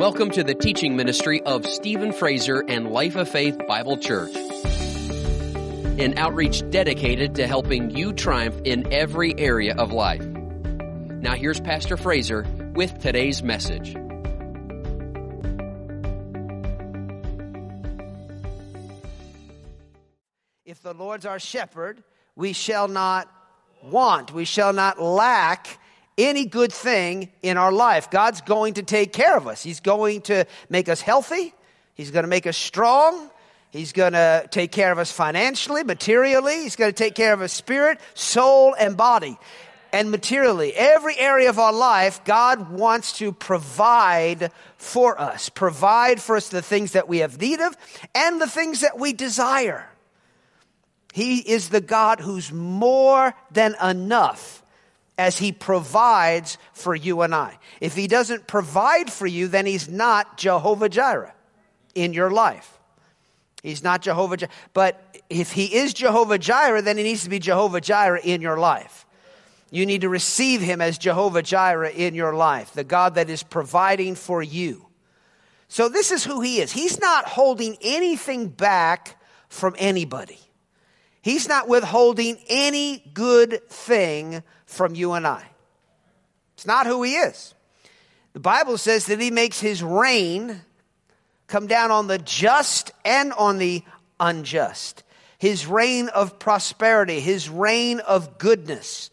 Welcome to the teaching ministry of Stephen Fraser and Life of Faith Bible Church. An outreach dedicated to helping you triumph in every area of life. Now here's Pastor Fraser with today's message. If the Lord's our shepherd, we shall not want, we shall not lack any good thing in our life. God's going to take care of us. He's going to make us healthy. He's going to make us strong. He's going to take care of us financially, materially. He's going to take care of us spirit, soul, and body. And materially, every area of our life, God wants to provide for us. Provide for us the things that we have need of and the things that we desire. He is the God who's more than enough as He provides for you and I. If He doesn't provide for you, then He's not Jehovah Jireh in your life. He's not Jehovah Jireh. But if He is Jehovah Jireh, then He needs to be Jehovah Jireh in your life. You need to receive Him as Jehovah Jireh in your life, the God that is providing for you. So, this is who He is. He's not holding anything back from anybody. He's not withholding any good thing from you and I. It's not who He is. The Bible says that He makes His rain come down on the just and on the unjust. His reign of prosperity, His reign of goodness.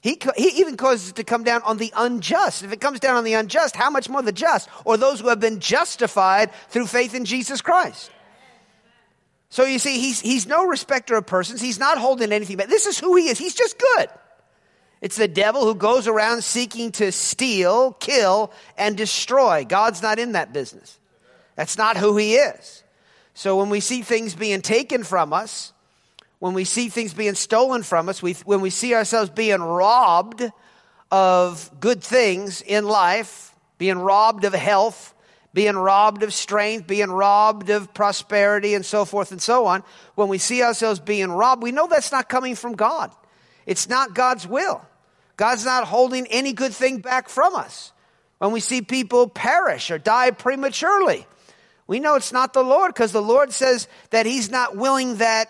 He, he even causes it to come down on the unjust. If it comes down on the unjust, how much more the just, or those who have been justified through faith in Jesus Christ? So you see, he's, he's no respecter of persons. He's not holding anything back. This is who he is. He's just good. It's the devil who goes around seeking to steal, kill, and destroy. God's not in that business. That's not who he is. So when we see things being taken from us, when we see things being stolen from us, we, when we see ourselves being robbed of good things in life, being robbed of health, being robbed of strength, being robbed of prosperity, and so forth and so on, when we see ourselves being robbed, we know that's not coming from God. It's not God's will. God's not holding any good thing back from us. When we see people perish or die prematurely, we know it's not the Lord because the Lord says that He's not willing that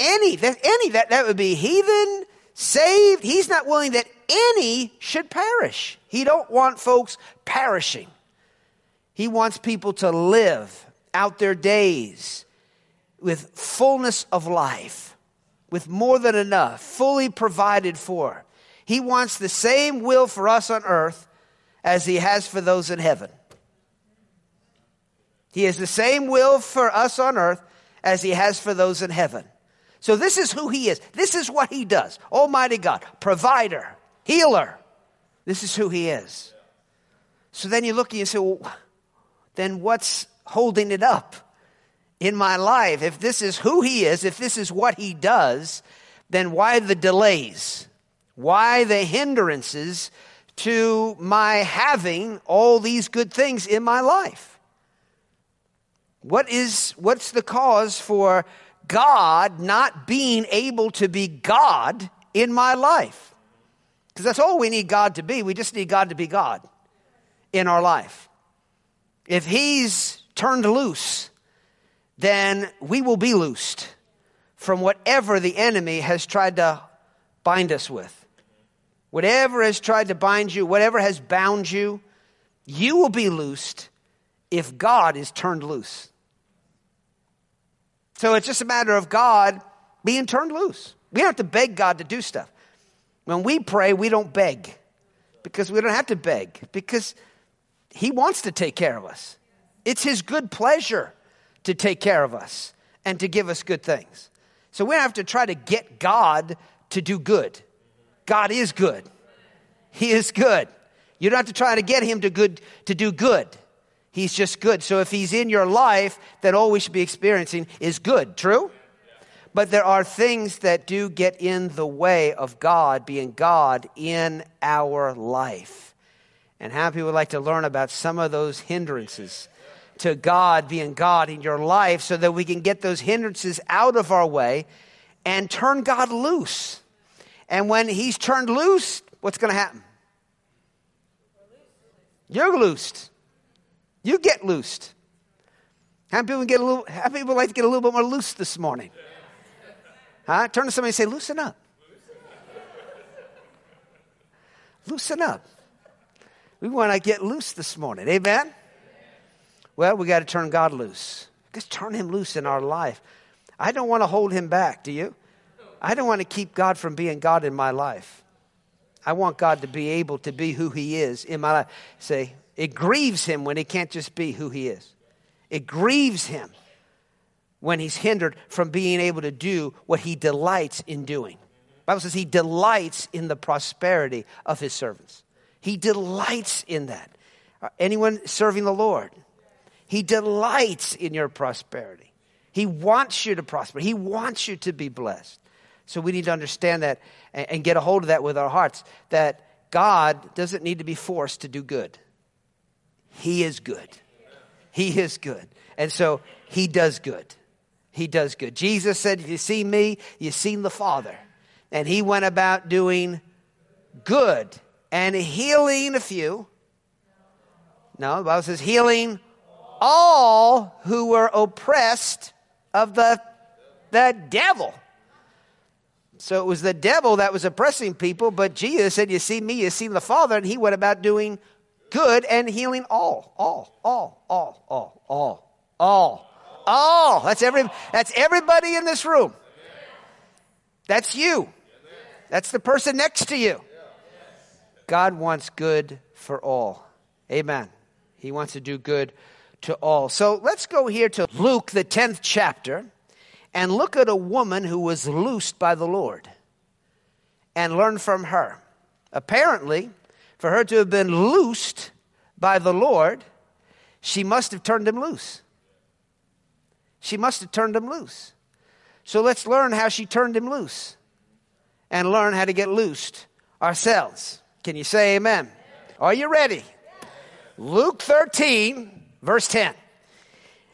any, that any, that, that would be heathen, saved. He's not willing that any should perish. He don't want folks perishing. He wants people to live out their days with fullness of life, with more than enough, fully provided for. He wants the same will for us on earth as he has for those in heaven. He has the same will for us on earth as he has for those in heaven. So this is who he is. This is what he does. Almighty God, provider, healer. This is who he is. So then you look and you say, well, then what's holding it up in my life? If this is who He is, if this is what He does, then why the delays? Why the hindrances to my having all these good things in my life? What is, what's the cause for God not being able to be God in my life? Because that's all we need God to be. We just need God to be God in our life. If he's turned loose, then we will be loosed from whatever the enemy has tried to bind us with. Whatever has tried to bind you, whatever has bound you, you will be loosed if God is turned loose. So it's just a matter of God being turned loose. We don't have to beg God to do stuff. When we pray, we don't beg because we don't have to beg because he wants to take care of us. It's His good pleasure to take care of us and to give us good things. So we have to try to get God to do good. God is good. He is good. You don't have to try to get Him to, good, to do good. He's just good. So if He's in your life, then all we should be experiencing is good. True? But there are things that do get in the way of God being God in our life. And how people would like to learn about some of those hindrances to God being God in your life so that we can get those hindrances out of our way and turn God loose. And when He's turned loose, what's going to happen? You're loosed. You get loosed. How many people get a little? How people like to get a little bit more loose this morning? Huh? Turn to somebody and say, "Loosen up." Loosen up. We want to get loose this morning. Amen. Well, we got to turn God loose. Just turn Him loose in our life. I don't want to hold Him back. Do you? I don't want to keep God from being God in my life. I want God to be able to be who He is in my life. Say, it grieves Him when He can't just be who He is. It grieves Him when He's hindered from being able to do what He delights in doing. The Bible says He delights in the prosperity of His servants. He delights in that. Uh, anyone serving the Lord, He delights in your prosperity. He wants you to prosper. He wants you to be blessed. So we need to understand that and, and get a hold of that with our hearts that God doesn't need to be forced to do good. He is good. He is good. And so he does good. He does good. Jesus said, You see me, you seen the Father. And he went about doing good and healing a few. No, the Bible says healing all who were oppressed of the, the devil. So it was the devil that was oppressing people, but Jesus said, You see me, you see the Father, and he went about doing good and healing all, all, all, all, all, all, all, all. That's every that's everybody in this room. That's you. That's the person next to you. God wants good for all. Amen. He wants to do good to all. So let's go here to Luke, the 10th chapter and look at a woman who was loosed by the Lord and learn from her. Apparently, for her to have been loosed by the Lord, she must have turned him loose. She must have turned him loose. So let's learn how she turned him loose and learn how to get loosed ourselves. Can you say amen? Are you ready? Luke 13, verse 10.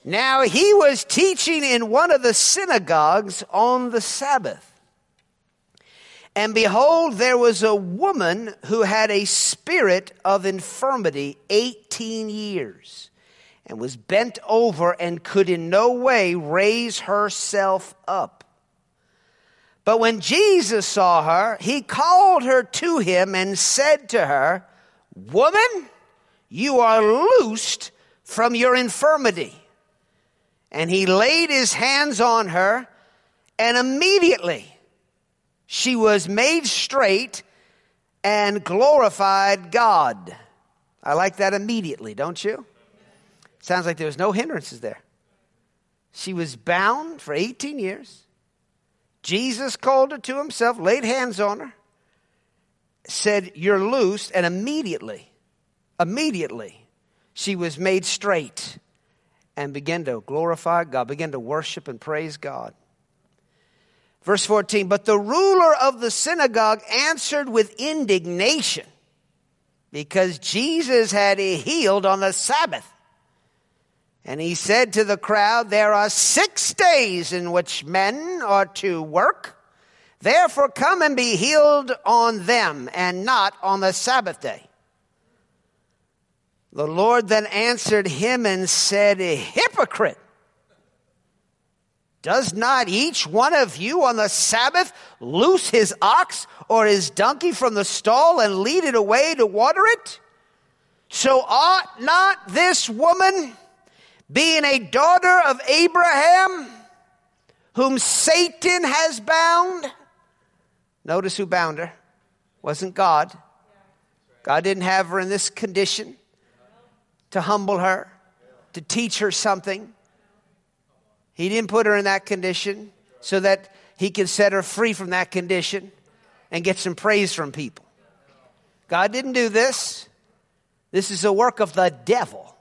Now he was teaching in one of the synagogues on the Sabbath. And behold, there was a woman who had a spirit of infirmity 18 years and was bent over and could in no way raise herself up. But when Jesus saw her, he called her to him and said to her, Woman, you are loosed from your infirmity. And he laid his hands on her, and immediately she was made straight and glorified God. I like that immediately, don't you? Sounds like there was no hindrances there. She was bound for 18 years. Jesus called her to himself, laid hands on her, said, You're loosed, and immediately, immediately, she was made straight and began to glorify God, began to worship and praise God. Verse 14, but the ruler of the synagogue answered with indignation because Jesus had healed on the Sabbath. And he said to the crowd, There are six days in which men are to work. Therefore, come and be healed on them and not on the Sabbath day. The Lord then answered him and said, Hypocrite! Does not each one of you on the Sabbath loose his ox or his donkey from the stall and lead it away to water it? So ought not this woman, being a daughter of Abraham, whom Satan has bound? Notice who bound her. Wasn't God. God didn't have her in this condition to humble her, to teach her something. He didn't put her in that condition so that he can set her free from that condition and get some praise from people. God didn't do this. This is a work of the devil.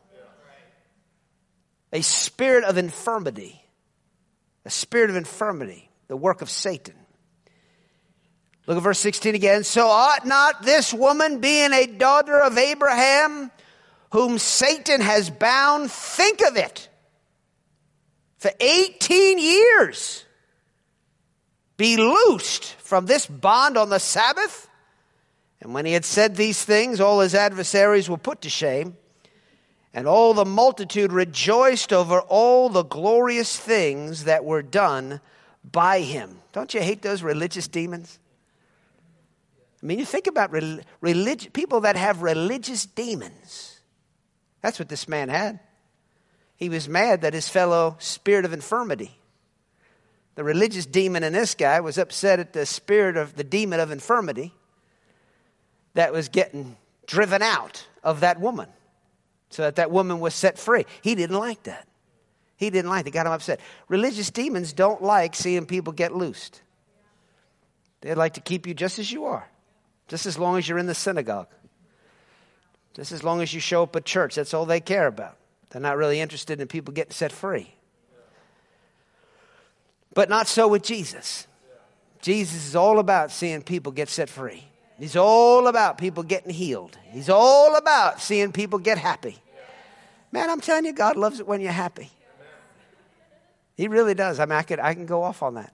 A spirit of infirmity. A spirit of infirmity. The work of Satan. Look at verse 16 again. So ought not this woman, being a daughter of Abraham, whom Satan has bound, think of it. For 18 years, be loosed from this bond on the Sabbath. And when he had said these things, all his adversaries were put to shame. And all the multitude rejoiced over all the glorious things that were done by him. Don't you hate those religious demons? I mean, you think about relig- people that have religious demons. That's what this man had. He was mad that his fellow spirit of infirmity, the religious demon in this guy, was upset at the spirit of the demon of infirmity that was getting driven out of that woman so that that woman was set free. He didn't like that. He didn't like it. Got him upset. Religious demons don't like seeing people get loosed. They'd like to keep you just as you are, just as long as you're in the synagogue, just as long as you show up at church. That's all they care about. They're not really interested in people getting set free. But not so with Jesus. Jesus is all about seeing people get set free. He's all about people getting healed. He's all about seeing people get happy. Man, I'm telling you, God loves it when you're happy. He really does. I mean, I could, I can go off on that.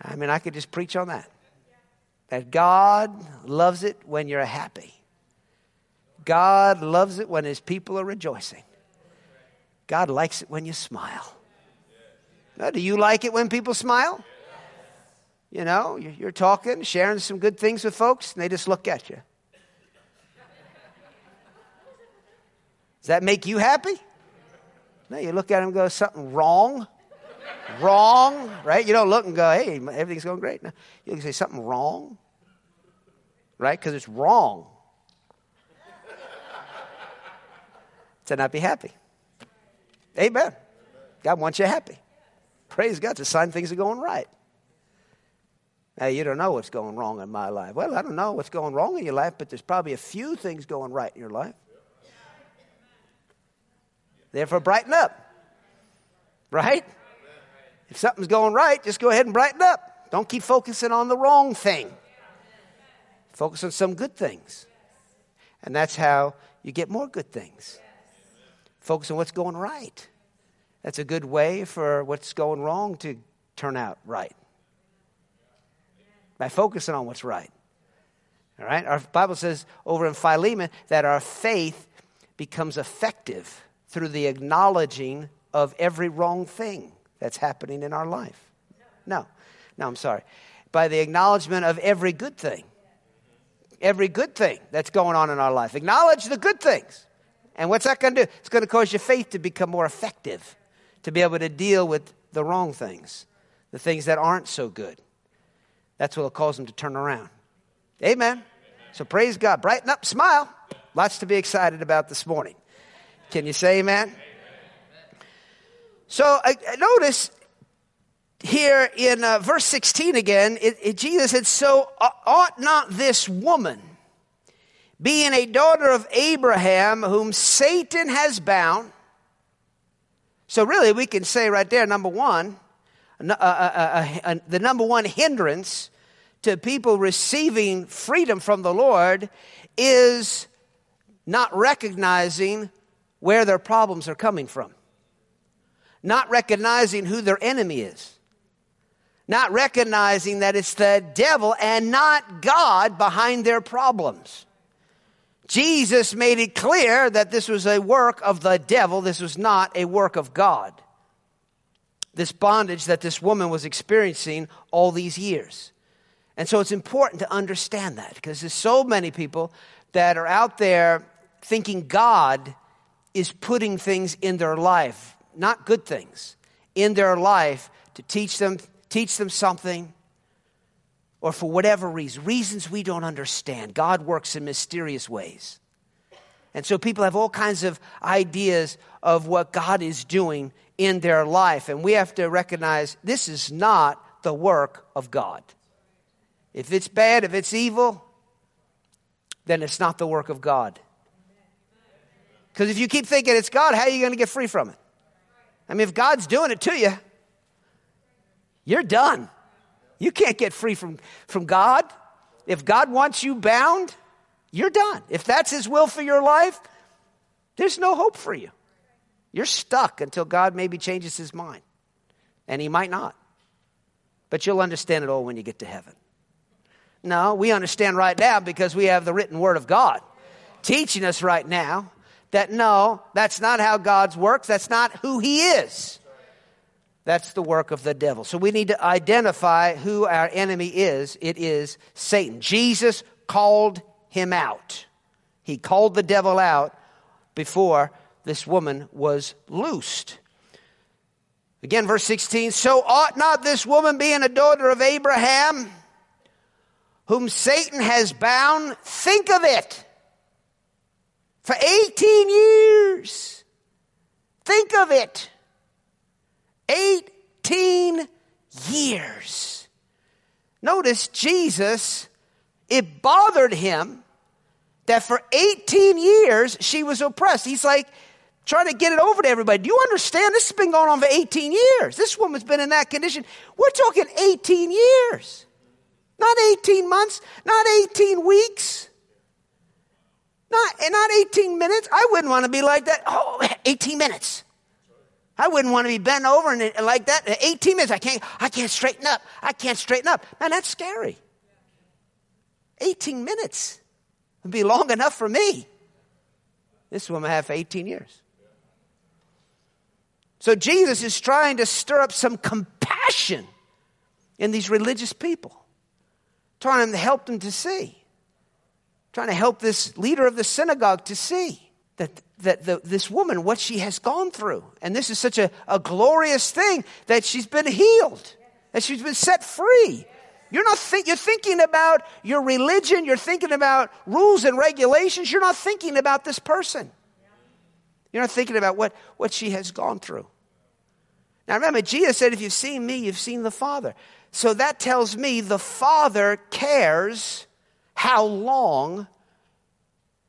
I mean, I could just preach on that. That God loves it when you're happy. God loves it when his people are rejoicing. God likes it when you smile. Now, do you like it when people smile? You know, you're talking, sharing some good things with folks, and they just look at you. Does that make you happy? No, you look at them and go, something wrong? wrong, right? You don't look and go, hey, everything's going great. No, you can say something wrong, right? Because it's wrong to not be happy. Amen. God wants you happy. Praise God. A sign things are going right. Now, you don't know what's going wrong in my life. Well, I don't know what's going wrong in your life, but there's probably a few things going right in your life. Therefore, brighten up. Right? If something's going right, just go ahead and brighten up. Don't keep focusing on the wrong thing. Focus on some good things. And that's how you get more good things. Focus on what's going right. That's a good way for what's going wrong to turn out right. By focusing on what's right. All right? Our Bible says over in Philemon that our faith becomes effective through the acknowledging of every wrong thing that's happening in our life. No, no, I'm sorry. By the acknowledgement of every good thing. Every good thing that's going on in our life. Acknowledge the good things. And what's that going to do? It's going to cause your faith to become more effective, to be able to deal with the wrong things, the things that aren't so good. That's what will cause them to turn around. Amen. So praise God. Brighten up, smile. Lots to be excited about this morning. Can you say amen? amen. So I, I notice here in uh, verse 16 again, it, it, Jesus said, So uh, ought not this woman being a daughter of Abraham, whom Satan has bound. So, really, we can say right there, number one, uh, uh, uh, the number one hindrance to people receiving freedom from the Lord is not recognizing where their problems are coming from, not recognizing who their enemy is, not recognizing that it's the devil and not God behind their problems. Jesus made it clear that this was a work of the devil, this was not a work of God. This bondage that this woman was experiencing all these years. And so it's important to understand that because there's so many people that are out there thinking God is putting things in their life, not good things, in their life to teach them, teach them something, or for whatever reason, reasons we don't understand. God works in mysterious ways. And so people have all kinds of ideas of what God is doing in their life. And we have to recognize this is not the work of God. If it's bad, if it's evil, then it's not the work of God. Because if you keep thinking it's God, how are you going to get free from it? I mean, if God's doing it to you, you're done. You can't get free from, from God. If God wants you bound, you're done. If that's His will for your life, there's no hope for you. You're stuck until God maybe changes His mind. And He might not. But you'll understand it all when you get to heaven. No, we understand right now because we have the written Word of God teaching us right now that no, that's not how God's works. That's not who He is. That's the work of the devil. So we need to identify who our enemy is. It is Satan. Jesus called him out. He called the devil out before this woman was loosed. Again, verse 16 So ought not this woman, being a daughter of Abraham, whom Satan has bound, think of it for 18 years. Think of it. 18 years. Notice Jesus, it bothered him that for 18 years she was oppressed. He's like trying to get it over to everybody. Do you understand? This has been going on for 18 years. This woman's been in that condition. We're talking 18 years. Not 18 months, not 18 weeks. Not, and not 18 minutes. I wouldn't want to be like that. Oh, 18 minutes. I wouldn't want to be bent over and like that. 18 minutes. I can't, I can't straighten up. I can't straighten up. Man, that's scary. 18 minutes would be long enough for me. This woman had for 18 years. So Jesus is trying to stir up some compassion in these religious people, trying to help them to see trying to help this leader of the synagogue to see that, that the, this woman, what she has gone through. And this is such a, a glorious thing that she's been healed, that she's been set free. You're not you're thinking about your religion, you're thinking about rules and regulations, you're not thinking about this person. You're not thinking about what, what she has gone through. Now remember, Jesus said, if you've seen me, you've seen the Father. So that tells me the Father cares how long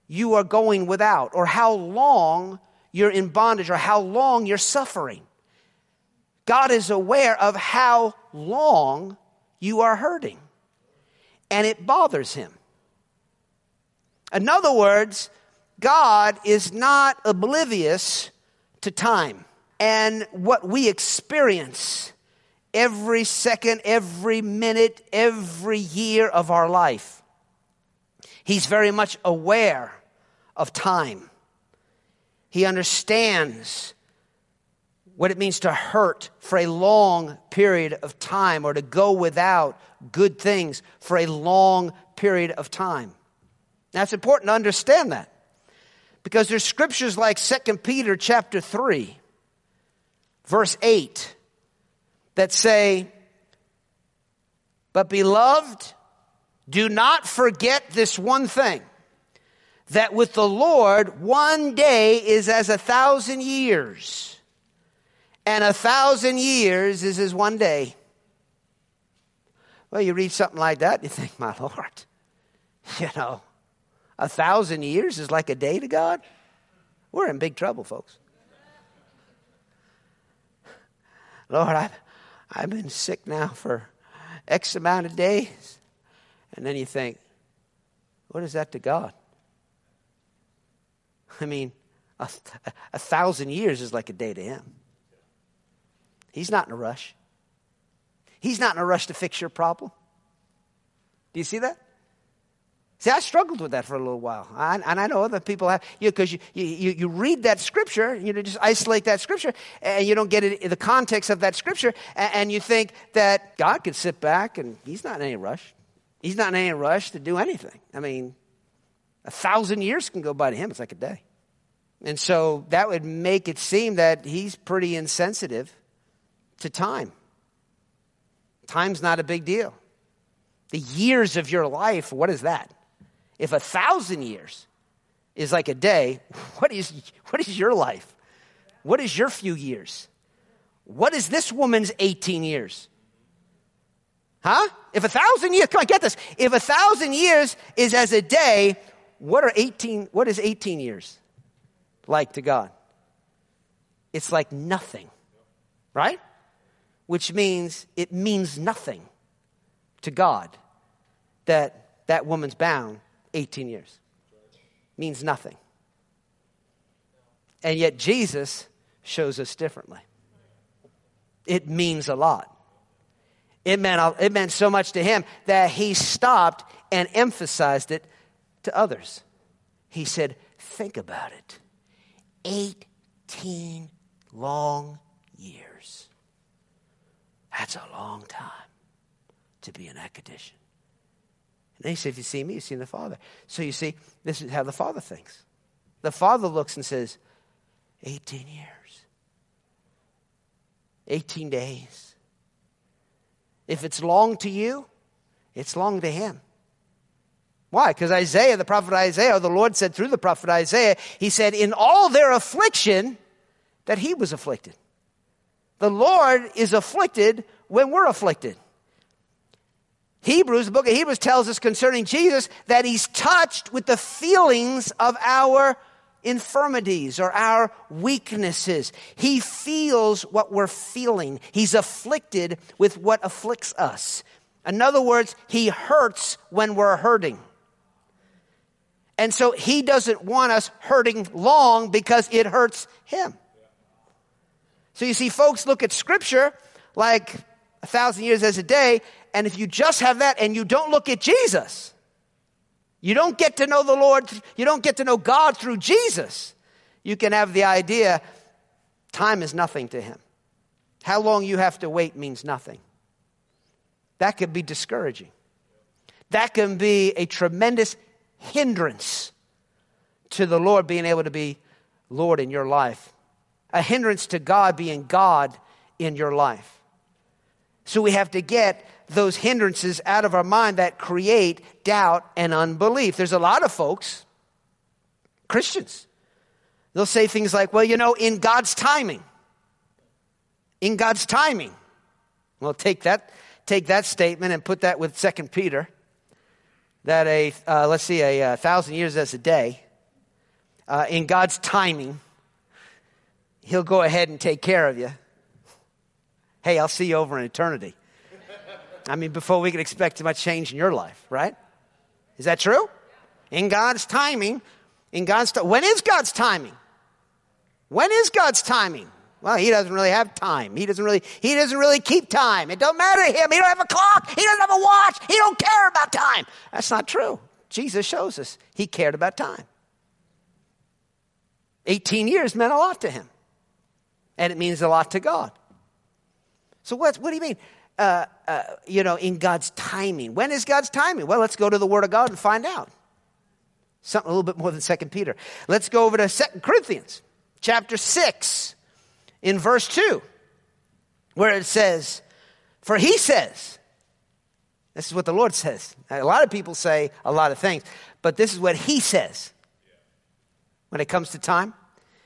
you are going without, or how long you're in bondage, or how long you're suffering. God is aware of how long you are hurting, and it bothers Him. In other words, God is not oblivious to time and what we experience every second, every minute, every year of our life. He's very much aware of time. He understands what it means to hurt for a long period of time or to go without good things for a long period of time. Now it's important to understand that because there's scriptures like 2 Peter chapter 3 verse 8 that say, But beloved, do not forget this one thing that with the Lord, one day is as a thousand years, and a thousand years is as one day. Well, you read something like that, you think, my Lord, you know, a thousand years is like a day to God? We're in big trouble, folks. Lord, I've, I've been sick now for X amount of days. And then you think, what is that to God? I mean, a, a thousand years is like a day to him. He's not in a rush. He's not in a rush to fix your problem. Do you see that? See, I struggled with that for a little while. I, and I know other people have, because you, you, you, you, read that scripture, you know, just isolate that scripture, and you don't get it in the context of that scripture, and, and you think that God could sit back and he's not in any rush. He's not in any rush to do anything. I mean, a thousand years can go by to him. It's like a day. And so that would make it seem that he's pretty insensitive to time. Time's not a big deal. The years of your life, what is that? If a thousand years is like a day, what is, what is your life? What is your few years? What is this woman's 18 years? Huh? If a thousand years, come on, get this. If a thousand years is as a day, what are 18, what is 18 years like to God? It's like nothing, right? Which means it means nothing to God that that woman's bound 18 years. Means nothing. And yet Jesus shows us differently. It means a lot. It meant, it meant so much to him that he stopped and emphasized it to others. He said, Think about it. 18 long years. That's a long time to be in that condition. And then he said, If you see me, you've seen the Father. So you see, this is how the Father thinks. The Father looks and says, 18 years, 18 days. If it's long to you, it's long to him. Why? Because Isaiah, the prophet Isaiah, the Lord said through the prophet Isaiah, he said, in all their affliction, that he was afflicted. The Lord is afflicted when we're afflicted. Hebrews, the book of Hebrews tells us concerning Jesus that he's touched with the feelings of our infirmities or our weaknesses. He feels what we're feeling. He's afflicted with what afflicts us. In other words, he hurts when we're hurting. And so he doesn't want us hurting long because it hurts him. So you see, folks look at scripture like a thousand years as a day, and if you just have that and you don't look at Jesus, you don't get to know the Lord, you don't get to know God through Jesus, you can have the idea time is nothing to him. How long you have to wait means nothing. That could be discouraging. That can be a tremendous hindrance to the Lord being able to be Lord in your life, a hindrance to God being God in your life. So we have to get those hindrances out of our mind that create doubt and unbelief. There's a lot of folks, Christians, they'll say things like, well, you know, in God's timing, in God's timing. Well, take that, take that statement and put that with Second Peter that a, uh, let's see, a, a, uh, thousand years as a day, uh, in God's timing, He'll go ahead and take care of you. Hey, I'll see you over in eternity. I mean, before we can expect much change in your life, right? Is that true? In God's timing, in God's when is God's timing? When is God's timing? Well, he doesn't really have time. He doesn't really, he doesn't really keep time. It don't matter to him. He don't have a clock. He doesn't have a watch. He don't care about time. That's not true. Jesus shows us he cared about time. 18 years meant a lot to him. And it means a lot to God. So what, what do you mean? Uh, uh, you know, in God's timing. When is God's timing? Well, let's go to the Word of God and find out. Something a little bit more than Second Peter. Let's go over to Second Corinthians chapter 6 in verse 2, where it says, For he says, this is what the Lord says. A lot of people say a lot of things, but this is what he says when it comes to time,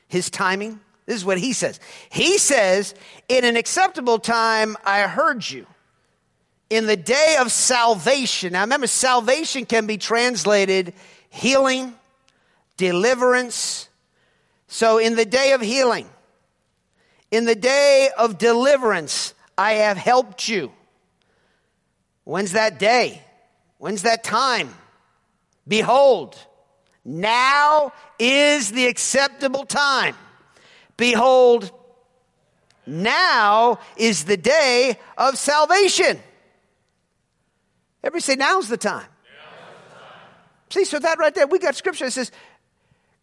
his timing. This is what he says. He says, In an acceptable time, I heard you. In the day of salvation. Now remember, salvation can be translated healing, deliverance. So in the day of healing, in the day of deliverance, I have helped you. When's that day? When's that time? Behold, now is the acceptable time. Behold, now is the day of salvation. Everybody say, now's the time. Now's the time. See, so that right there, we got scripture that says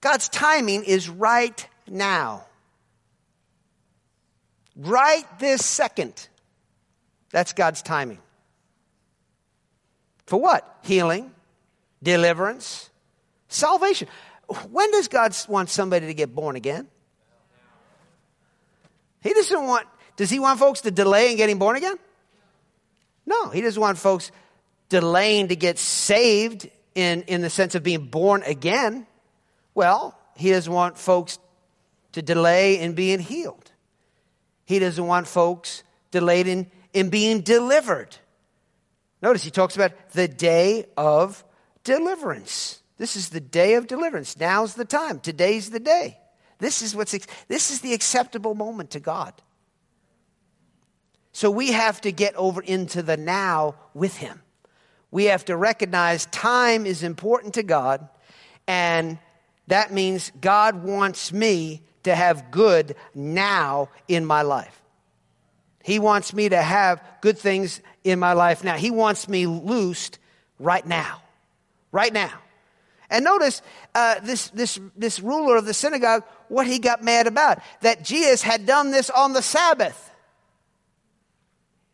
God's timing is right now right this second. That's God's timing. For what? Healing, deliverance, salvation. When does God want somebody to get born again? He doesn't want, does he want folks to delay in getting born again? No, he doesn't want folks delaying to get saved in, in the sense of being born again. Well, he doesn't want folks to delay in being healed. He doesn't want folks delayed in, in being delivered. Notice he talks about the day of deliverance. This is the day of deliverance. Now's the time. Today's the day. This is what's this is the acceptable moment to God. So we have to get over into the now with him. We have to recognize time is important to God and that means God wants me to have good now in my life. He wants me to have good things in my life now. He wants me loosed right now. Right now. And notice uh, this, this, this ruler of the synagogue, what he got mad about that Jesus had done this on the Sabbath.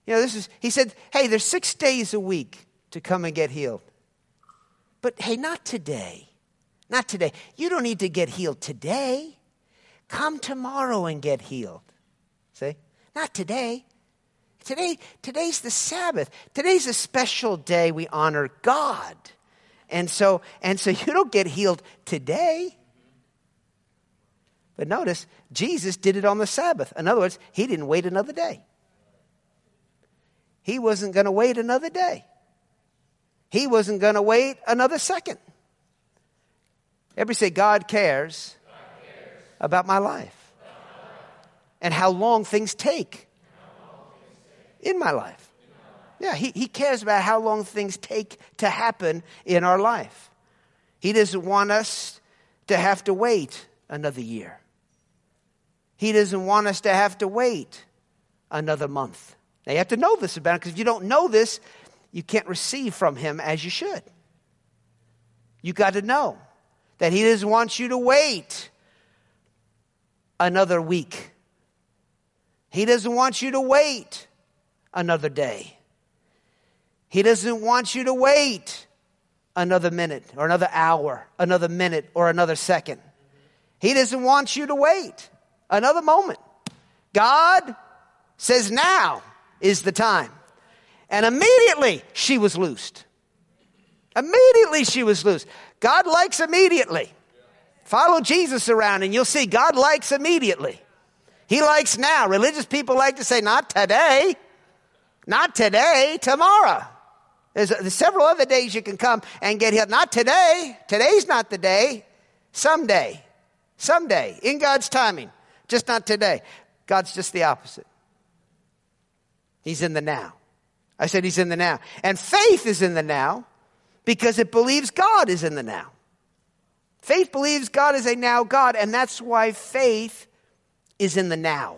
You know, this is, he said, hey, there's six days a week to come and get healed. But hey, not today. Not today. You don't need to get healed today. Come tomorrow and get healed. See? Not today. Today, today's the Sabbath. Today's a special day we honor God. And so, and so you don't get healed today. But notice, Jesus did it on the Sabbath. In other words, he didn't wait another day. He wasn't going to wait another day. He wasn't going to wait another second. Everybody say, God cares, God cares. About, my life. and how long things take, in my life. Yeah, he, he cares about how long things take to happen in our life. He doesn't want us to have to wait another year. He doesn't want us to have to wait another month. Now, you have to know this about him because if you don't know this, you can't receive from him as you should. You got to know that he doesn't want you to wait another week. He doesn't want you to wait another day. He doesn't want you to wait another minute or another hour, another minute or another second. He doesn't want you to wait another moment. God says now is the time. And immediately she was loosed. Immediately she was loosed. God likes immediately. Follow Jesus around and you'll see God likes immediately. He likes now. Religious people like to say, not today, not today, tomorrow. There's, there's several other days you can come and get healed. Not today. Today's not the day. Someday. Someday. In God's timing. Just not today. God's just the opposite. He's in the now. I said he's in the now. And faith is in the now because it believes God is in the now. Faith believes God is a now God, and that's why faith is in the now.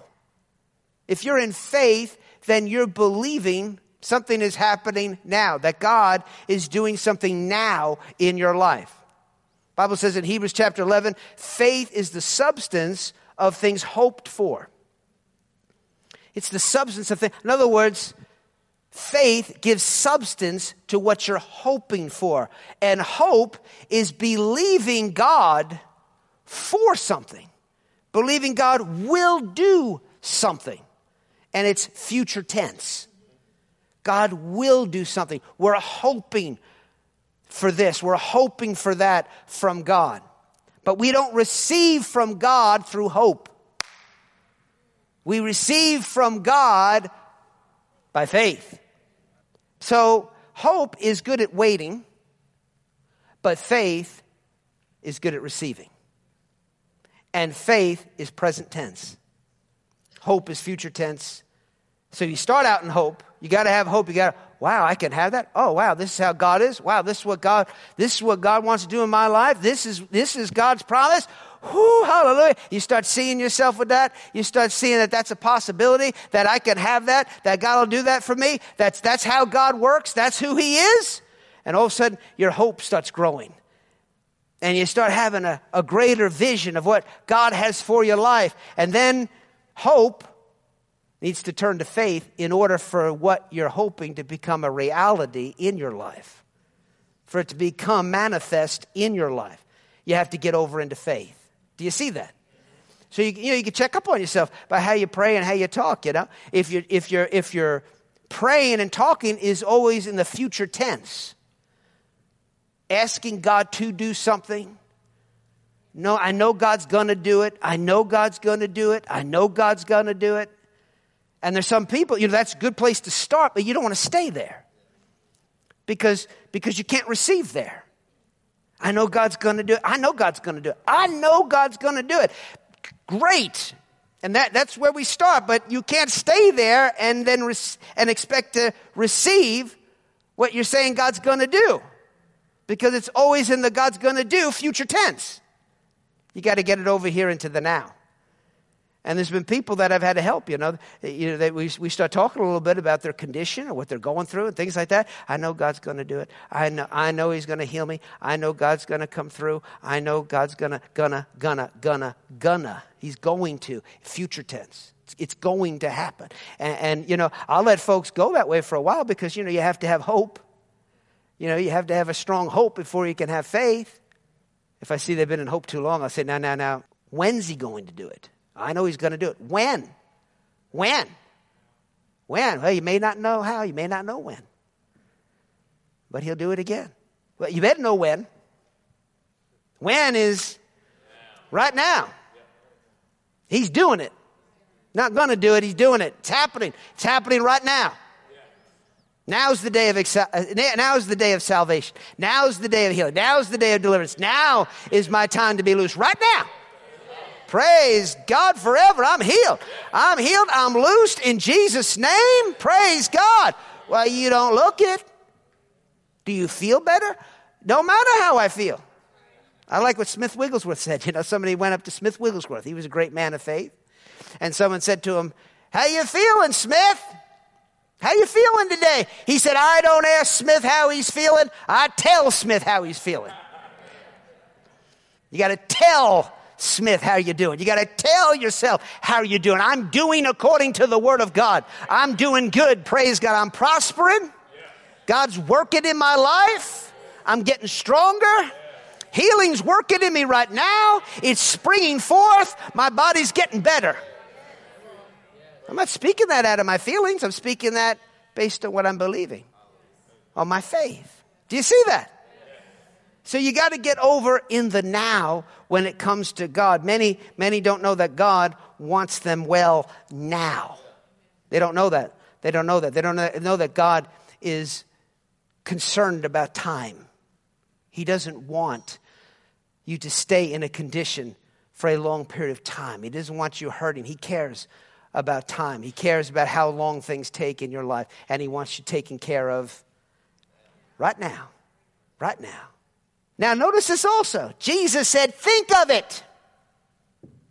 If you're in faith, then you're believing something is happening now, that God is doing something now in your life. Bible says in Hebrews chapter 11, faith is the substance of things hoped for. It's the substance of things. In other words, faith gives substance to what you're hoping for. And hope is believing God for something, believing God will do something. And it's future tense. God will do something. We're hoping for this, we're hoping for that from God. But we don't receive from God through hope. We receive from God by faith. So hope is good at waiting, but faith is good at receiving. And faith is present tense. Hope is future tense. So you start out in hope. You got to have hope. You got wow, I can have that. Oh, wow, this is how God is. Wow, this is what God, this is what God wants to do in my life. This is, this is God's promise. Whoo, hallelujah. You start seeing yourself with that. You start seeing that that's a possibility, that I can have that, that God will do that for me. That's, that's how God works. That's who He is. And all of a sudden, your hope starts growing. And you start having a, a greater vision of what God has for your life. And then hope needs to turn to faith in order for what you're hoping to become a reality in your life, for it to become manifest in your life. You have to get over into faith. Do you see that? So you, you know you can check up on yourself by how you pray and how you talk. You know, if you if you're if you're praying and talking is always in the future tense, asking God to do something. No, I know God's to do it. I know God's to do it. I know God's to do it. And there's some people, you know, that's a good place to start, but you don't want to stay there because because you can't receive there. I know God's going to do it. I know God's going to do it. I know God's going to do it. Great. And that, that's where we start, but you can't stay there and then re- and expect to receive what you're saying God's going to do. Because it's always in the God's going to do future tense. You got to get it over here into the now. And there's been people that I've had to help, you know. You know we, we start talking a little bit about their condition or what they're going through and things like that. I know God's going to do it. I know, I know He's going to heal me. I know God's going to come through. I know God's going to, gonna, gonna, gonna, gonna. He's going to. Future tense. It's going to happen. And, and, you know, I'll let folks go that way for a while because, you know, you have to have hope. You know, you have to have a strong hope before you can have faith. If I see they've been in hope too long, I'll say, now, now, now, when's he going to do it? I know he's going to do it. When? When? When? Well, you may not know how, you may not know when. But he'll do it again. Well, you better know when. When is right now. He's doing it. Not going to do it, he's doing it. It's happening. It's happening right now. Now's the day of uh, now's the day of salvation. Now's the day of healing. Now's the day of deliverance. Now is my time to be loose. Right now. Praise God forever. I'm healed. I'm healed. I'm loosed in Jesus' name. Praise God. Well, you don't look it. Do you feel better? No matter how I feel. I like what Smith Wigglesworth said. You know, somebody went up to Smith Wigglesworth. He was a great man of faith. And someone said to him, How you feeling, Smith? How you feeling today? He said, I don't ask Smith how he's feeling. I tell Smith how he's feeling. You got to tell Smith how you doing. You got to tell yourself how you're doing. I'm doing according to the word of God. I'm doing good. Praise God. I'm prospering. God's working in my life. I'm getting stronger. Healing's working in me right now. It's springing forth. My body's getting better. I'm not speaking that out of my feelings. I'm speaking that based on what I'm believing, on my faith. Do you see that? So you got to get over in the now when it comes to God. Many, many don't know that God wants them well now. They don't know that. They don't know that. They don't know that God is concerned about time. He doesn't want you to stay in a condition for a long period of time. He doesn't want you hurting. He cares about time. He cares about how long things take in your life, and He wants you taken care of right now. Right now. Now, notice this also. Jesus said, Think of it.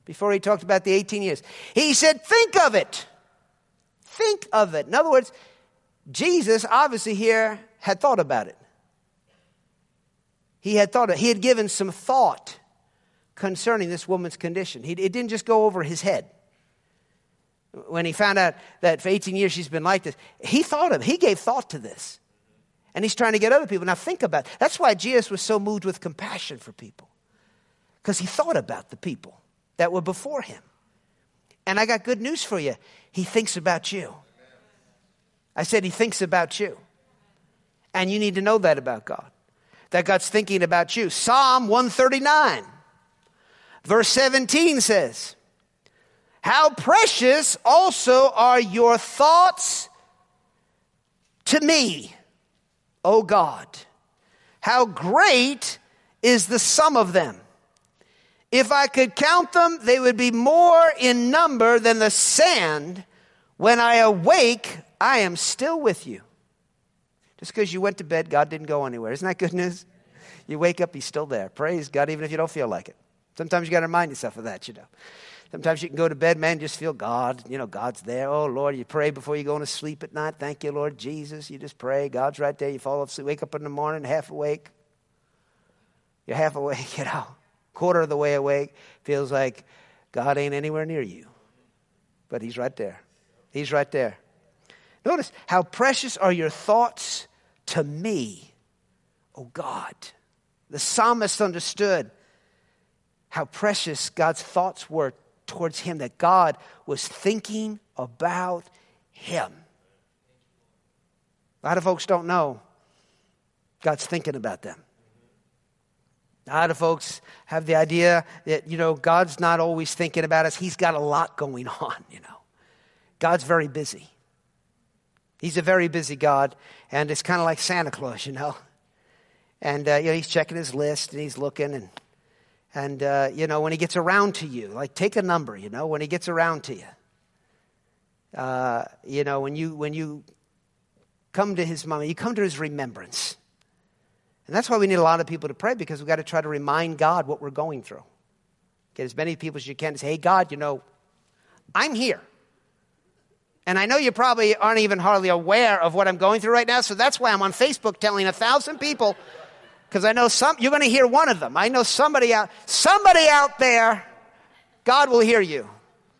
Before he talked about the 18 years, he said, Think of it. Think of it. In other words, Jesus obviously here had thought about it. He had thought, of it. he had given some thought concerning this woman's condition. He, it didn't just go over his head when he found out that for 18 years she's been like this, he thought of, he gave thought to this. And he's trying to get other people. Now think about it. That's why Jesus was so moved with compassion for people. Because he thought about the people that were before him. And I got good news for you. He thinks about you. I said he thinks about you. And you need to know that about God. That God's thinking about you. Psalm 139, verse 17 says, how precious also are your thoughts to me, O God. How great is the sum of them. If I could count them, they would be more in number than the sand. When I awake, I am still with you. Just because you went to bed, God didn't go anywhere. Isn't that good news? You wake up, He's still there. Praise God, even if you don't feel like it. Sometimes you got to remind yourself of that, you know. Sometimes you can go to bed, man, just feel God. You know, God's there. Oh, Lord, you pray before you go to sleep at night. Thank you, Lord Jesus. You just pray. God's right there. You fall asleep, wake up in the morning, half awake. You're half awake, you know, quarter of the way awake. Feels like God ain't anywhere near you. But He's right there. He's right there. Notice how precious are your thoughts to me, oh God. The psalmist understood how precious God's thoughts were towards him, that God was thinking about him. A lot of folks don't know God's thinking about them. A lot of folks have the idea that, you know, God's not always thinking about us. He's got a lot going on, you know. God's very busy. He's a very busy God, and it's kind of like Santa Claus, you know. And, uh, you know, he's checking his list and he's looking and and, uh, you know, when he gets around to you, like take a number, you know, when he gets around to you. Uh, you know, when you, when you come to his moment, you come to his remembrance. And that's why we need a lot of people to pray because we've got to try to remind God what we're going through. Get as many people as you can to say, hey, God, you know, I'm here. And I know you probably aren't even hardly aware of what I'm going through right now, so that's why I'm on Facebook telling a thousand people, because I know some, you're going to hear one of them. I know somebody out, somebody out there, God will hear you.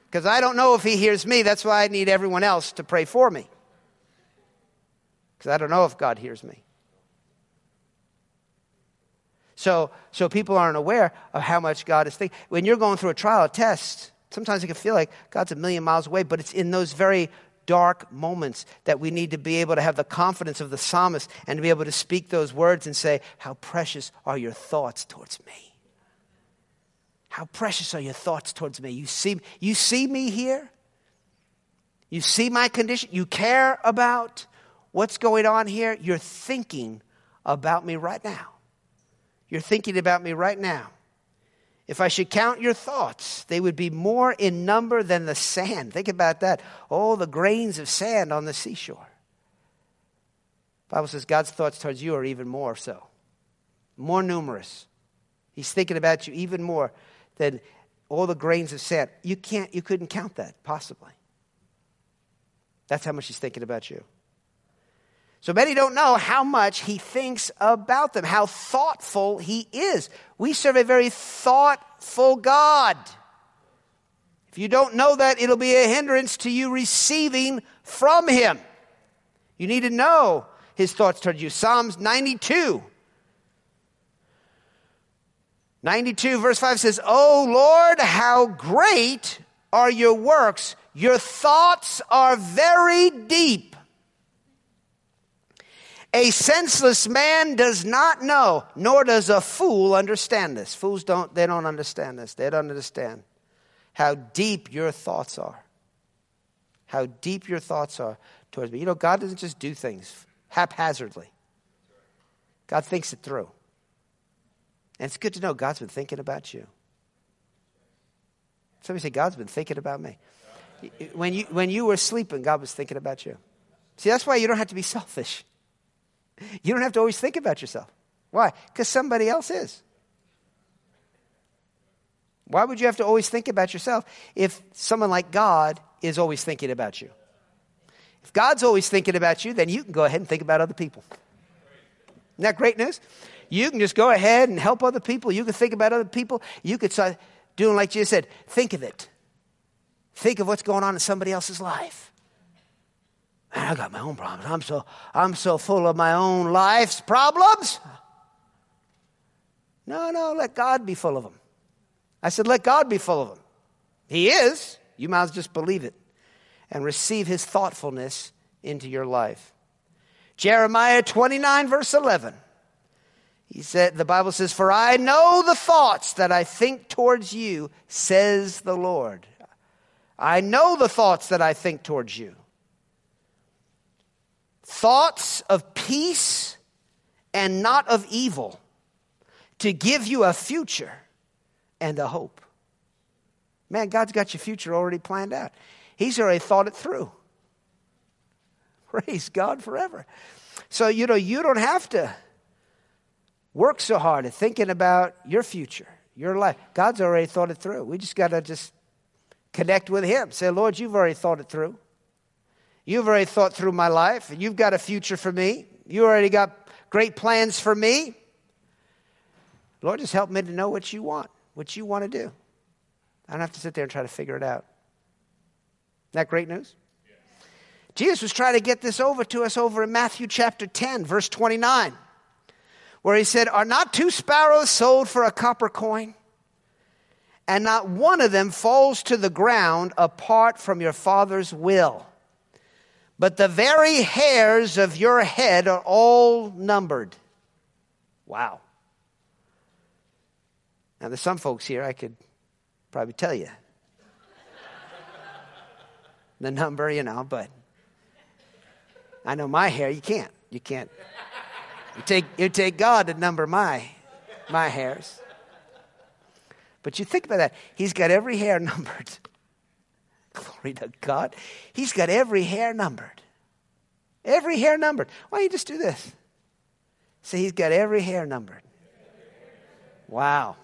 Because I don't know if He hears me, that's why I need everyone else to pray for me. Because I don't know if God hears me. So, so people aren't aware of how much God is thinking. When you're going through a trial, a test, sometimes it can feel like God's a million miles away, but it's in those very dark moments that we need to be able to have the confidence of the psalmist and to be able to speak those words and say, How precious are your thoughts towards me? How precious are your thoughts towards me? You see, you see me here? You see my condition? You care about what's going on here? You're thinking about me right now. You're thinking about me right now. If I should count your thoughts, they would be more in number than the sand. Think about that. All the grains of sand on the seashore. The Bible says God's thoughts towards you are even more so, more numerous. He's thinking about you even more than all the grains of sand. You can't, you couldn't count that, possibly. That's how much he's thinking about you. So many don't know how much he thinks about them, how thoughtful he is. We serve a very thoughtful God. If you don't know that, it'll be a hindrance to you receiving from him. You need to know his thoughts toward you. Psalms 92. 92 verse 5 says, Oh Lord, how great are your works. Your thoughts are very deep. A senseless man does not know, nor does a fool understand this. Fools don't, they don't understand this. They don't understand how deep your thoughts are. How deep your thoughts are towards me. You know, God doesn't just do things haphazardly, God thinks it through. And it's good to know God's been thinking about you. Somebody say, God's been thinking about me. When you, when you were sleeping, God was thinking about you. See, that's why you don't have to be selfish. You don't have to always think about yourself. Why? Because somebody else is. Why would you have to always think about yourself if someone like God is always thinking about you? If God's always thinking about you, then you can go ahead and think about other people. Isn't that great news? You can just go ahead and help other people. You can think about other people. You could start doing like Jesus said, think of it. Think of what's going on in somebody else's life. Man, I got my own problems. I'm so, I'm so full of my own life's problems. No, no, let God be full of them. I said, let God be full of them. He is. You might as well just believe it and receive his thoughtfulness into your life. Jeremiah 29, verse 11. He said, the Bible says, For I know the thoughts that I think towards you, says the Lord. I know the thoughts that I think towards you thoughts of peace and not of evil, to give you a future and a hope. Man, God's got your future already planned out. He's already thought it through. Praise God forever. So, you know, you don't have to work so hard at thinking about your future, your life. God's already thought it through. We just got to just connect with Him. Say, Lord, you've already thought it through. You've already thought through my life. And you've got a future for me. You already got great plans for me. Lord, just help me to know what you want, what you want to do. I don't have to sit there and try to figure it out. Isn't that great news? Jesus was trying to get this over to us over in Matthew chapter 10, verse 29, where he said, Are not two sparrows sold for a copper coin? And not one of them falls to the ground apart from your Father's will but the very hairs of your head are all numbered. Wow. Now, there's some folks here I could probably tell you the number, you know, but I know my hair, you can't. You can't. You take, you take God to number my, my hairs. But you think about that. He's got every hair numbered. Glory to God. He's got every hair numbered. Every hair numbered. Why don't you just do this? See, he's got every hair numbered. Wow.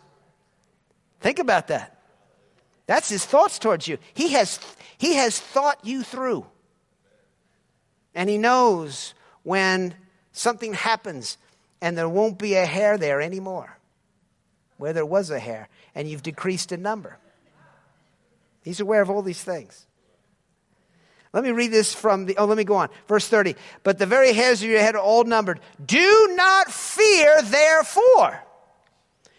Think about that. That's his thoughts towards you. He has, he has thought you through. And he knows when something happens and there won't be a hair there anymore, where there was a hair, and you've decreased in number. He's aware of all these things. Let me read this from the, oh, let me go on. Verse 30. But the very hairs of your head are all numbered. Do not fear, therefore.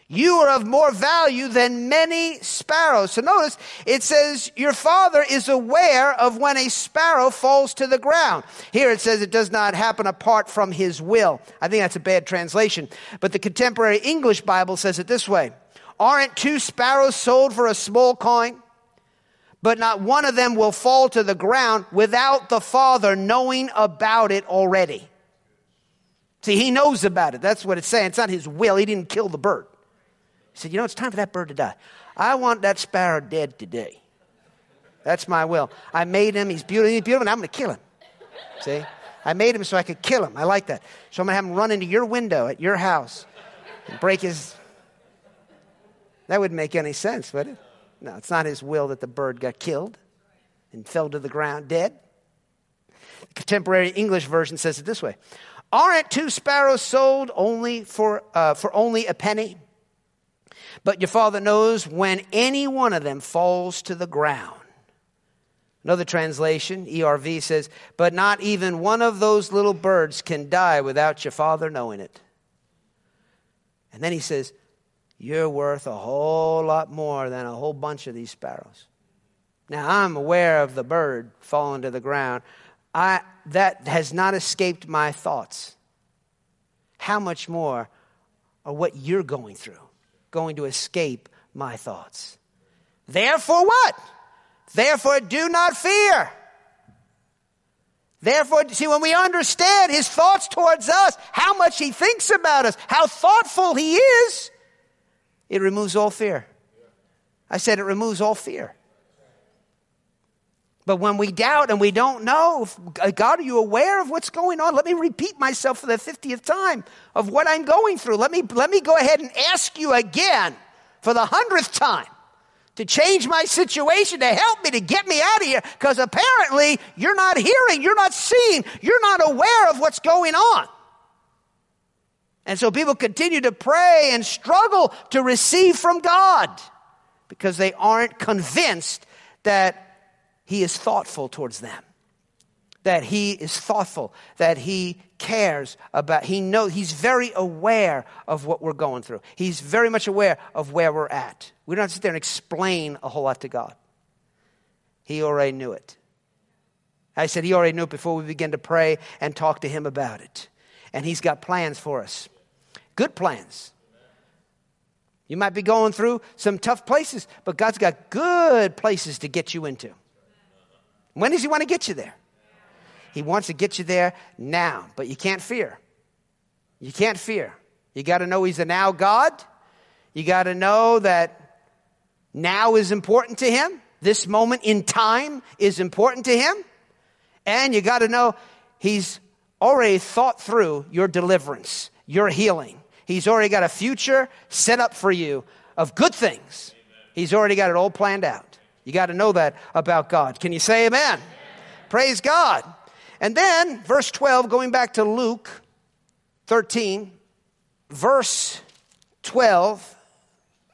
You are of more value than many sparrows. So notice it says, Your father is aware of when a sparrow falls to the ground. Here it says it does not happen apart from his will. I think that's a bad translation. But the contemporary English Bible says it this way Aren't two sparrows sold for a small coin? But not one of them will fall to the ground without the father knowing about it already. See, he knows about it. That's what it's saying. It's not his will. He didn't kill the bird. He said, You know, it's time for that bird to die. I want that sparrow dead today. That's my will. I made him. He's beautiful. He's beautiful, and I'm going to kill him. See? I made him so I could kill him. I like that. So I'm going to have him run into your window at your house and break his. That wouldn't make any sense, would it? No, it's not his will that the bird got killed and fell to the ground dead. The contemporary English version says it this way Aren't two sparrows sold only for, uh, for only a penny? But your father knows when any one of them falls to the ground. Another translation, ERV says, but not even one of those little birds can die without your father knowing it. And then he says, You're worth a whole lot more than a whole bunch of these sparrows. Now, I'm aware of the bird falling to the ground. I, that has not escaped my thoughts. How much more are what you're going through? going to escape my thoughts. Therefore, what? Therefore, do not fear. Therefore, see, when we understand his thoughts towards us, how much he thinks about us, how thoughtful he is, it removes all fear. I said it removes all fear. But when we doubt and we don't know, uh, God, are you aware of what's going on? Let me repeat myself for the 50th time of what I'm going through. Let me, let me go ahead and ask you again for the hundredth time to change my situation, to help me, to get me out of here, because apparently you're not hearing, you're not seeing, you're not aware of what's going on. And so people continue to pray and struggle to receive from God because they aren't convinced that he is thoughtful towards them. That he is thoughtful, that he cares about, he knows, he's very aware of what we're going through. He's very much aware of where we're at. We don't have to sit there and explain a whole lot to God. He already knew it. I said he already knew it before we began to pray and talk to him about it. And he's got plans for us. Good plans. You might be going through some tough places, but God's got good places to get you into. When does He want to get you there? He wants to get you there now, but you can't fear. You can't fear. You got to know He's a now God. You got to know that now is important to Him. This moment in time is important to Him. And you got to know He's already thought through your deliverance, your healing. He's already got a future set up for you of good things. He's already got it all planned out. You got to know that about God. Can you say amen? amen? Praise God. And then, verse 12, going back to Luke 13, verse 12.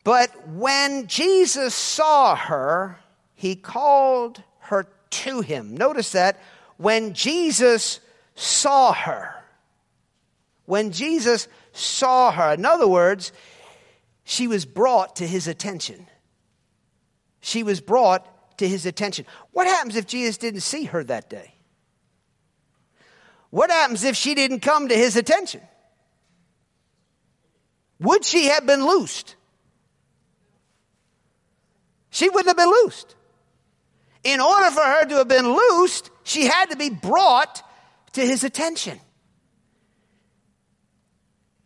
But when Jesus saw her, he called her to him. Notice that when Jesus saw her, when Jesus saw her, in other words, she was brought to his attention she was brought to his attention. What happens if Jesus didn't see her that day? What happens if she didn't come to his attention? Would she have been loosed? She wouldn't have been loosed. In order for her to have been loosed, she had to be brought to his attention.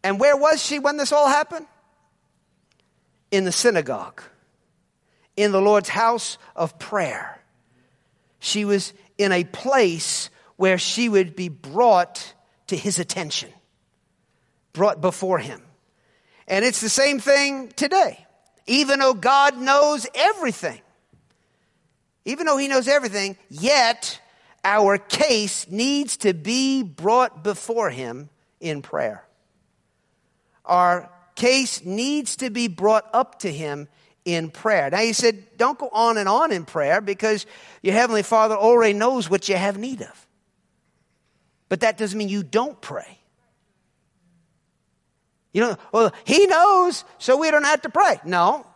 And where was she when this all happened? In the synagogue in the Lord's house of prayer. She was in a place where she would be brought to his attention, brought before him. And it's the same thing today. Even though God knows everything, even though He knows everything, yet our case needs to be brought before Him in prayer. Our case needs to be brought up to Him in prayer. Now, He said, don't go on and on in prayer because your Heavenly Father already knows what you have need of. But that doesn't mean you don't pray. You know, well, He knows, so we don't have to pray. No,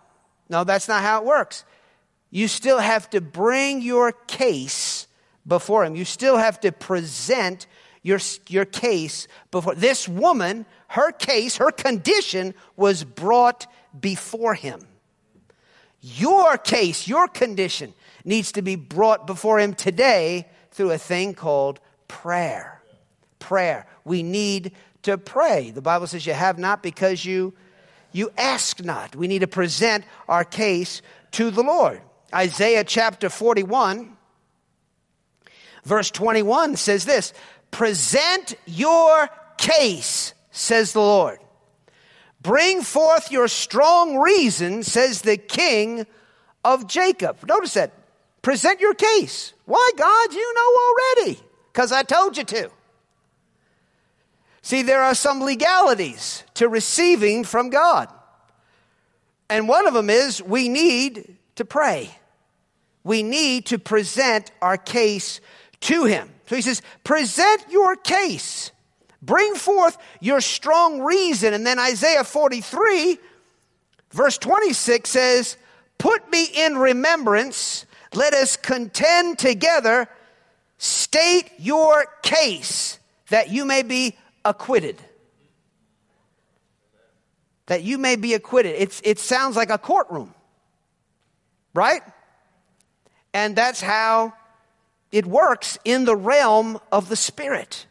no, that's not how it works. You still have to bring your case before him. You still have to present your, your case before. This woman, her case, her condition was brought before him. Your case, your condition needs to be brought before him today through a thing called prayer. Prayer. We need to pray. The Bible says you have not because you you ask not. We need to present our case to the Lord. Isaiah chapter 41 Verse 21 says this Present your case, says the Lord. Bring forth your strong reason, says the king of Jacob. Notice that. Present your case. Why, God? You know already, because I told you to. See, there are some legalities to receiving from God. And one of them is we need to pray. We need to present our case to him. So he says, present your case. Bring forth your strong reason. And then Isaiah 43, verse 26 says, Put me in remembrance. Let us contend together. State your case that you may be acquitted. That you may be acquitted. It's, it sounds like a courtroom, right? And that's how it works in the realm of the Spirit.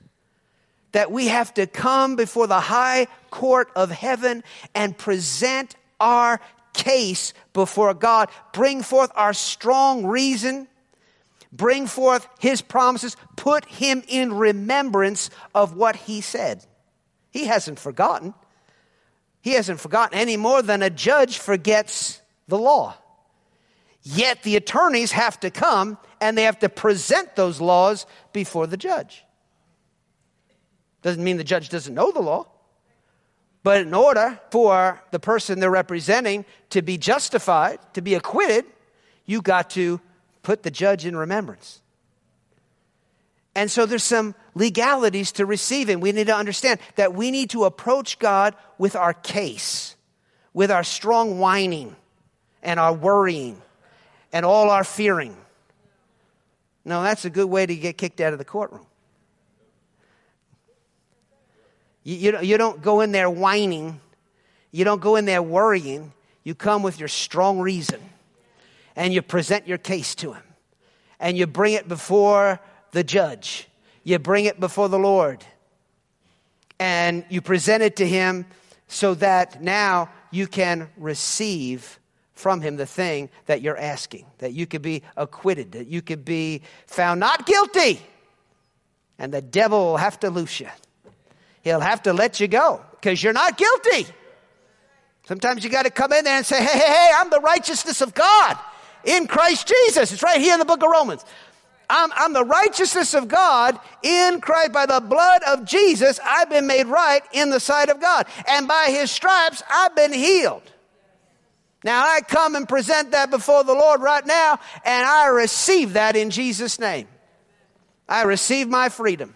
That we have to come before the high court of heaven and present our case before God, bring forth our strong reason, bring forth His promises, put Him in remembrance of what He said. He hasn't forgotten. He hasn't forgotten any more than a judge forgets the law. Yet the attorneys have to come and they have to present those laws before the judge. Doesn't mean the judge doesn't know the law. But in order for the person they're representing to be justified, to be acquitted, you got to put the judge in remembrance. And so there's some legalities to receiving. We need to understand that we need to approach God with our case, with our strong whining and our worrying and all our fearing. No, that's a good way to get kicked out of the courtroom. You, you, you don't go in there whining, you don't go in there worrying. You come with your strong reason and you present your case to him and you bring it before the judge, you bring it before the Lord, and you present it to him so that now you can receive from him the thing that you're asking, that you could be acquitted, that you could be found not guilty. And the devil will have to loose you. He'll have to let you go because you're not guilty. Sometimes you got to come in there and say, hey, hey, hey, I'm the righteousness of God in Christ Jesus. It's right here in the book of Romans. I'm, I'm the righteousness of God in Christ. By the blood of Jesus, I've been made right in the sight of God. And by his stripes, I've been healed. Now I come and present that before the Lord right now, and I receive that in Jesus' name. I receive my freedom.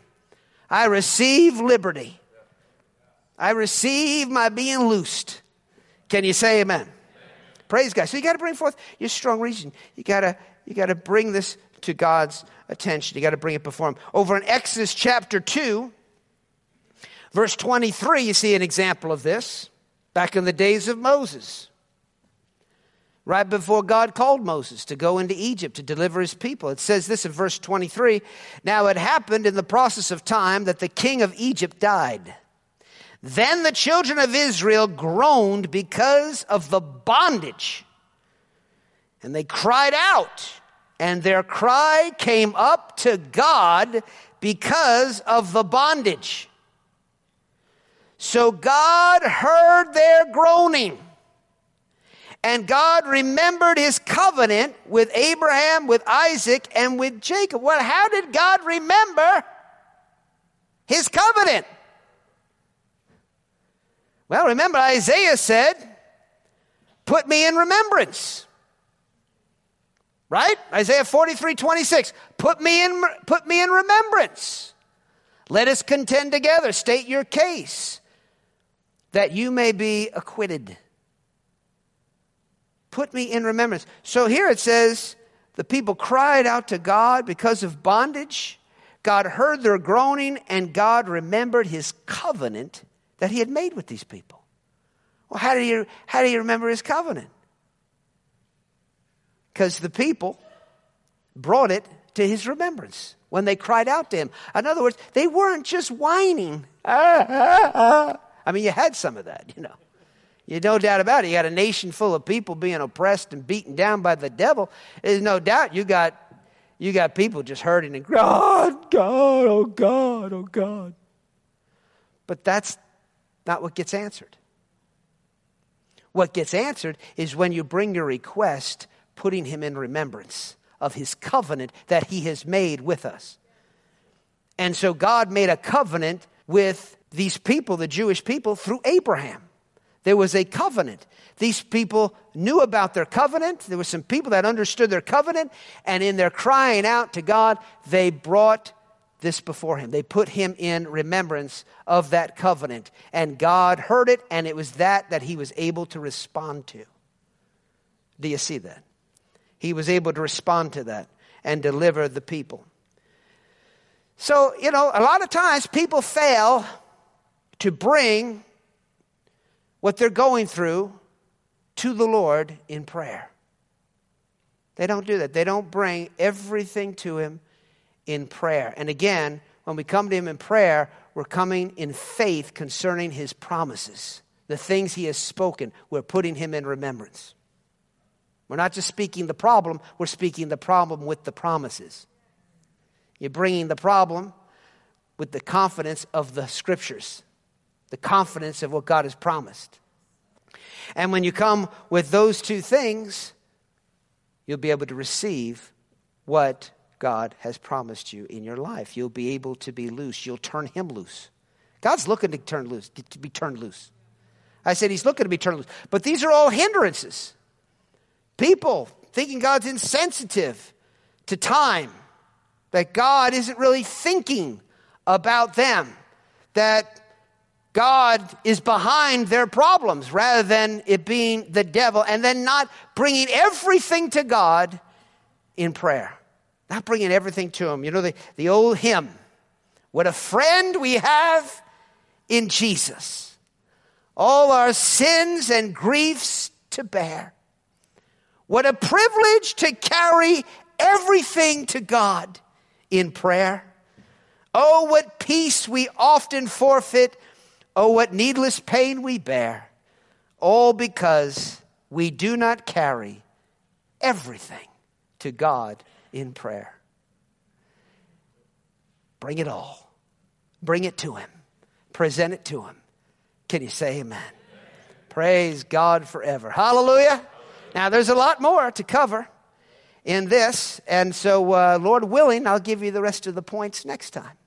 I receive liberty. I receive my being loosed. Can you say amen? amen. Praise God. So you got to bring forth your strong reason. You got to you got to bring this to God's attention. You got to bring it before him. Over in Exodus chapter 2, verse 23, you see an example of this. Back in the days of Moses right before God called Moses to go into Egypt to deliver his people. It says this in verse 23 Now it happened in the process of time that the king of Egypt died. Then the children of Israel groaned because of the bondage. And they cried out, and their cry came up to God because of the bondage. So God heard their groaning And God remembered his covenant with Abraham, with Isaac, and with Jacob. Well, how did God remember his covenant? Well, remember, Isaiah said, Put me in remembrance. Right? Isaiah 43 26. Put me in, put me in remembrance. Let us contend together. State your case that you may be acquitted. Put me in remembrance. So here it says the people cried out to God because of bondage. God heard their groaning, and God remembered his covenant that he had made with these people. Well, how do you, how do you remember his covenant? Because the people brought it to his remembrance when they cried out to him. In other words, they weren't just whining. I mean, you had some of that, you know. You no doubt about it. You got a nation full of people being oppressed and beaten down by the devil. There's no doubt you got you got people just hurting and God, God, oh God, oh God. But that's not what gets answered. What gets answered is when you bring your request, putting him in remembrance of his covenant that he has made with us. And so God made a covenant with these people, the Jewish people, through Abraham. There was a covenant. These people knew about their covenant. There were some people that understood their covenant, and in their crying out to God, they brought this before him. They put him in remembrance of that covenant, and God heard it, and it was that that he was able to respond to. Do you see that? He was able to respond to that and deliver the people. So, you know, a lot of times people fail to bring what they're going through to the Lord in prayer. They don't do that. They don't bring everything to Him in prayer. And again, when we come to Him in prayer, we're coming in faith concerning His promises, the things He has spoken. We're putting Him in remembrance. We're not just speaking the problem, we're speaking the problem with the promises. You're bringing the problem with the confidence of the scriptures the confidence of what God has promised. And when you come with those two things, you'll be able to receive what God has promised you in your life. You'll be able to be loose. You'll turn Him loose. God's looking to turn loose, to be turned loose. I said He's looking to be turned loose. But these are all hindrances. People thinking God's insensitive to time, that God isn't really thinking about them, that God is behind their problems rather than it being the devil, and then not bringing everything to God in prayer. Not bringing everything to Him. You know, the, the old hymn, What a friend we have in Jesus. All our sins and griefs to bear. What a privilege to carry everything to God in prayer. Oh, what peace we often forfeit Oh, what needless pain we bear, all because we do not carry everything to God in prayer. Bring it all. Bring it to Him. Present it to Him. Can you say amen? amen. Praise God forever. Hallelujah. Now, there's a lot more to cover in this. And so, uh, Lord willing, I'll give you the rest of the points next time.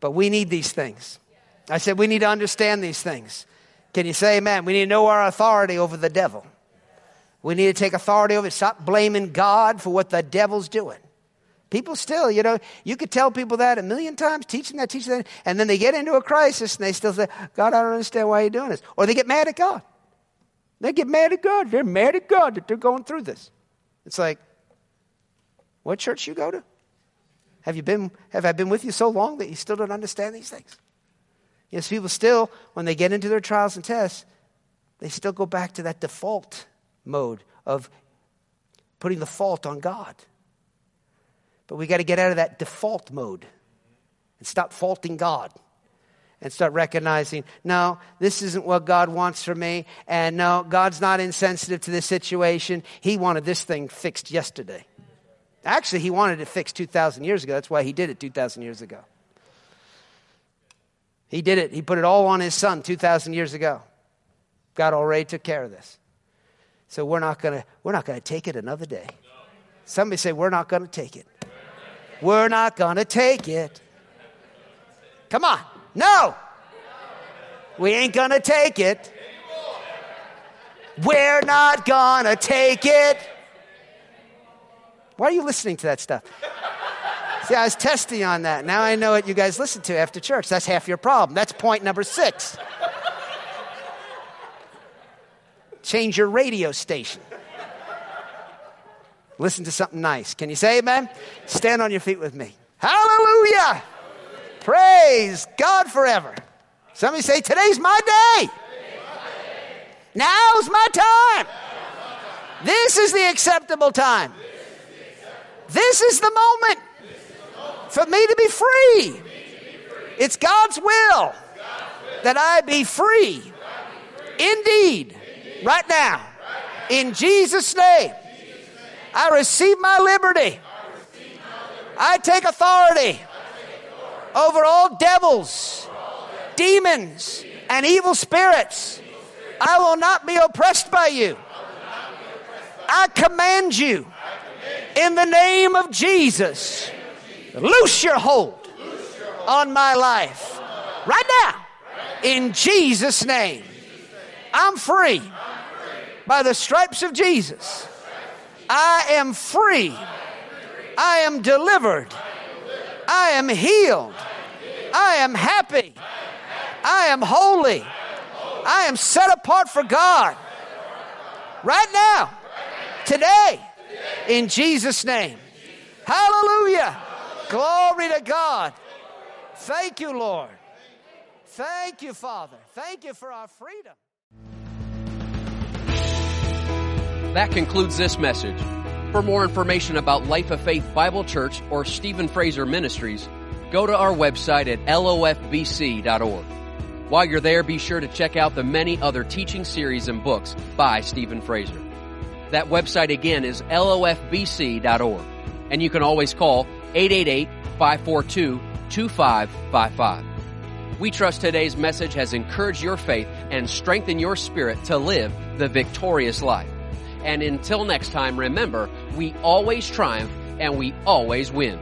But we need these things. I said, we need to understand these things. Can you say amen? We need to know our authority over the devil. We need to take authority over it. Stop blaming God for what the devil's doing. People still, you know, you could tell people that a million times, teach them that, teach them that, and then they get into a crisis and they still say, God, I don't understand why you're doing this. Or they get mad at God. They get mad at God. They're mad at God that they're going through this. It's like, what church you go to? Have you been, have I been with you so long that you still don't understand these things? Yes, people still, when they get into their trials and tests, they still go back to that default mode of putting the fault on God. But we got to get out of that default mode and stop faulting God and start recognizing no, this isn't what God wants for me. And no, God's not insensitive to this situation. He wanted this thing fixed yesterday. Actually, He wanted it fixed 2,000 years ago. That's why He did it 2,000 years ago. He did it. He put it all on his son 2,000 years ago. God already took care of this. So we're not gonna we're not gonna take it another day. Somebody say we're not gonna take it. We're not gonna take it. Come on. No. We ain't gonna take it. We're not gonna take it. Why are you listening to that stuff? See, I was testing on that. Now I know what you guys listen to after church. That's half your problem. That's point number six. Change your radio station. Listen to something nice. Can you say amen? Stand on your feet with me. Hallelujah! Praise God forever. Somebody say, Today's my day. Now's my time. This is the acceptable time. This is the moment for me to be free. It's God's will that I be free. Indeed, right now, in Jesus' name, I receive my liberty. I take authority over all devils, demons, and evil spirits. I will not be oppressed by you. I command you in the name of Jesus, loose your hold on my life right now in Jesus' name. I'm free by the stripes of Jesus. I am free. I am delivered. I am healed. I am happy. I am holy. I am set apart for God. Right now, today, in Jesus' name. Hallelujah. Glory to God. Thank you, Lord. Thank you, Father. Thank you for our freedom. That concludes this message. For more information about Life of Faith Bible Church or Stephen Fraser Ministries, go to our website at lofbc.org. While you're there, be sure to check out the many other teaching series and books by Stephen Fraser. That website again is lofbc.org. And you can always call 888-542-2555. We trust today's message has encouraged your faith and strengthened your spirit to live the victorious life. And until next time, remember, we always triumph and we always win.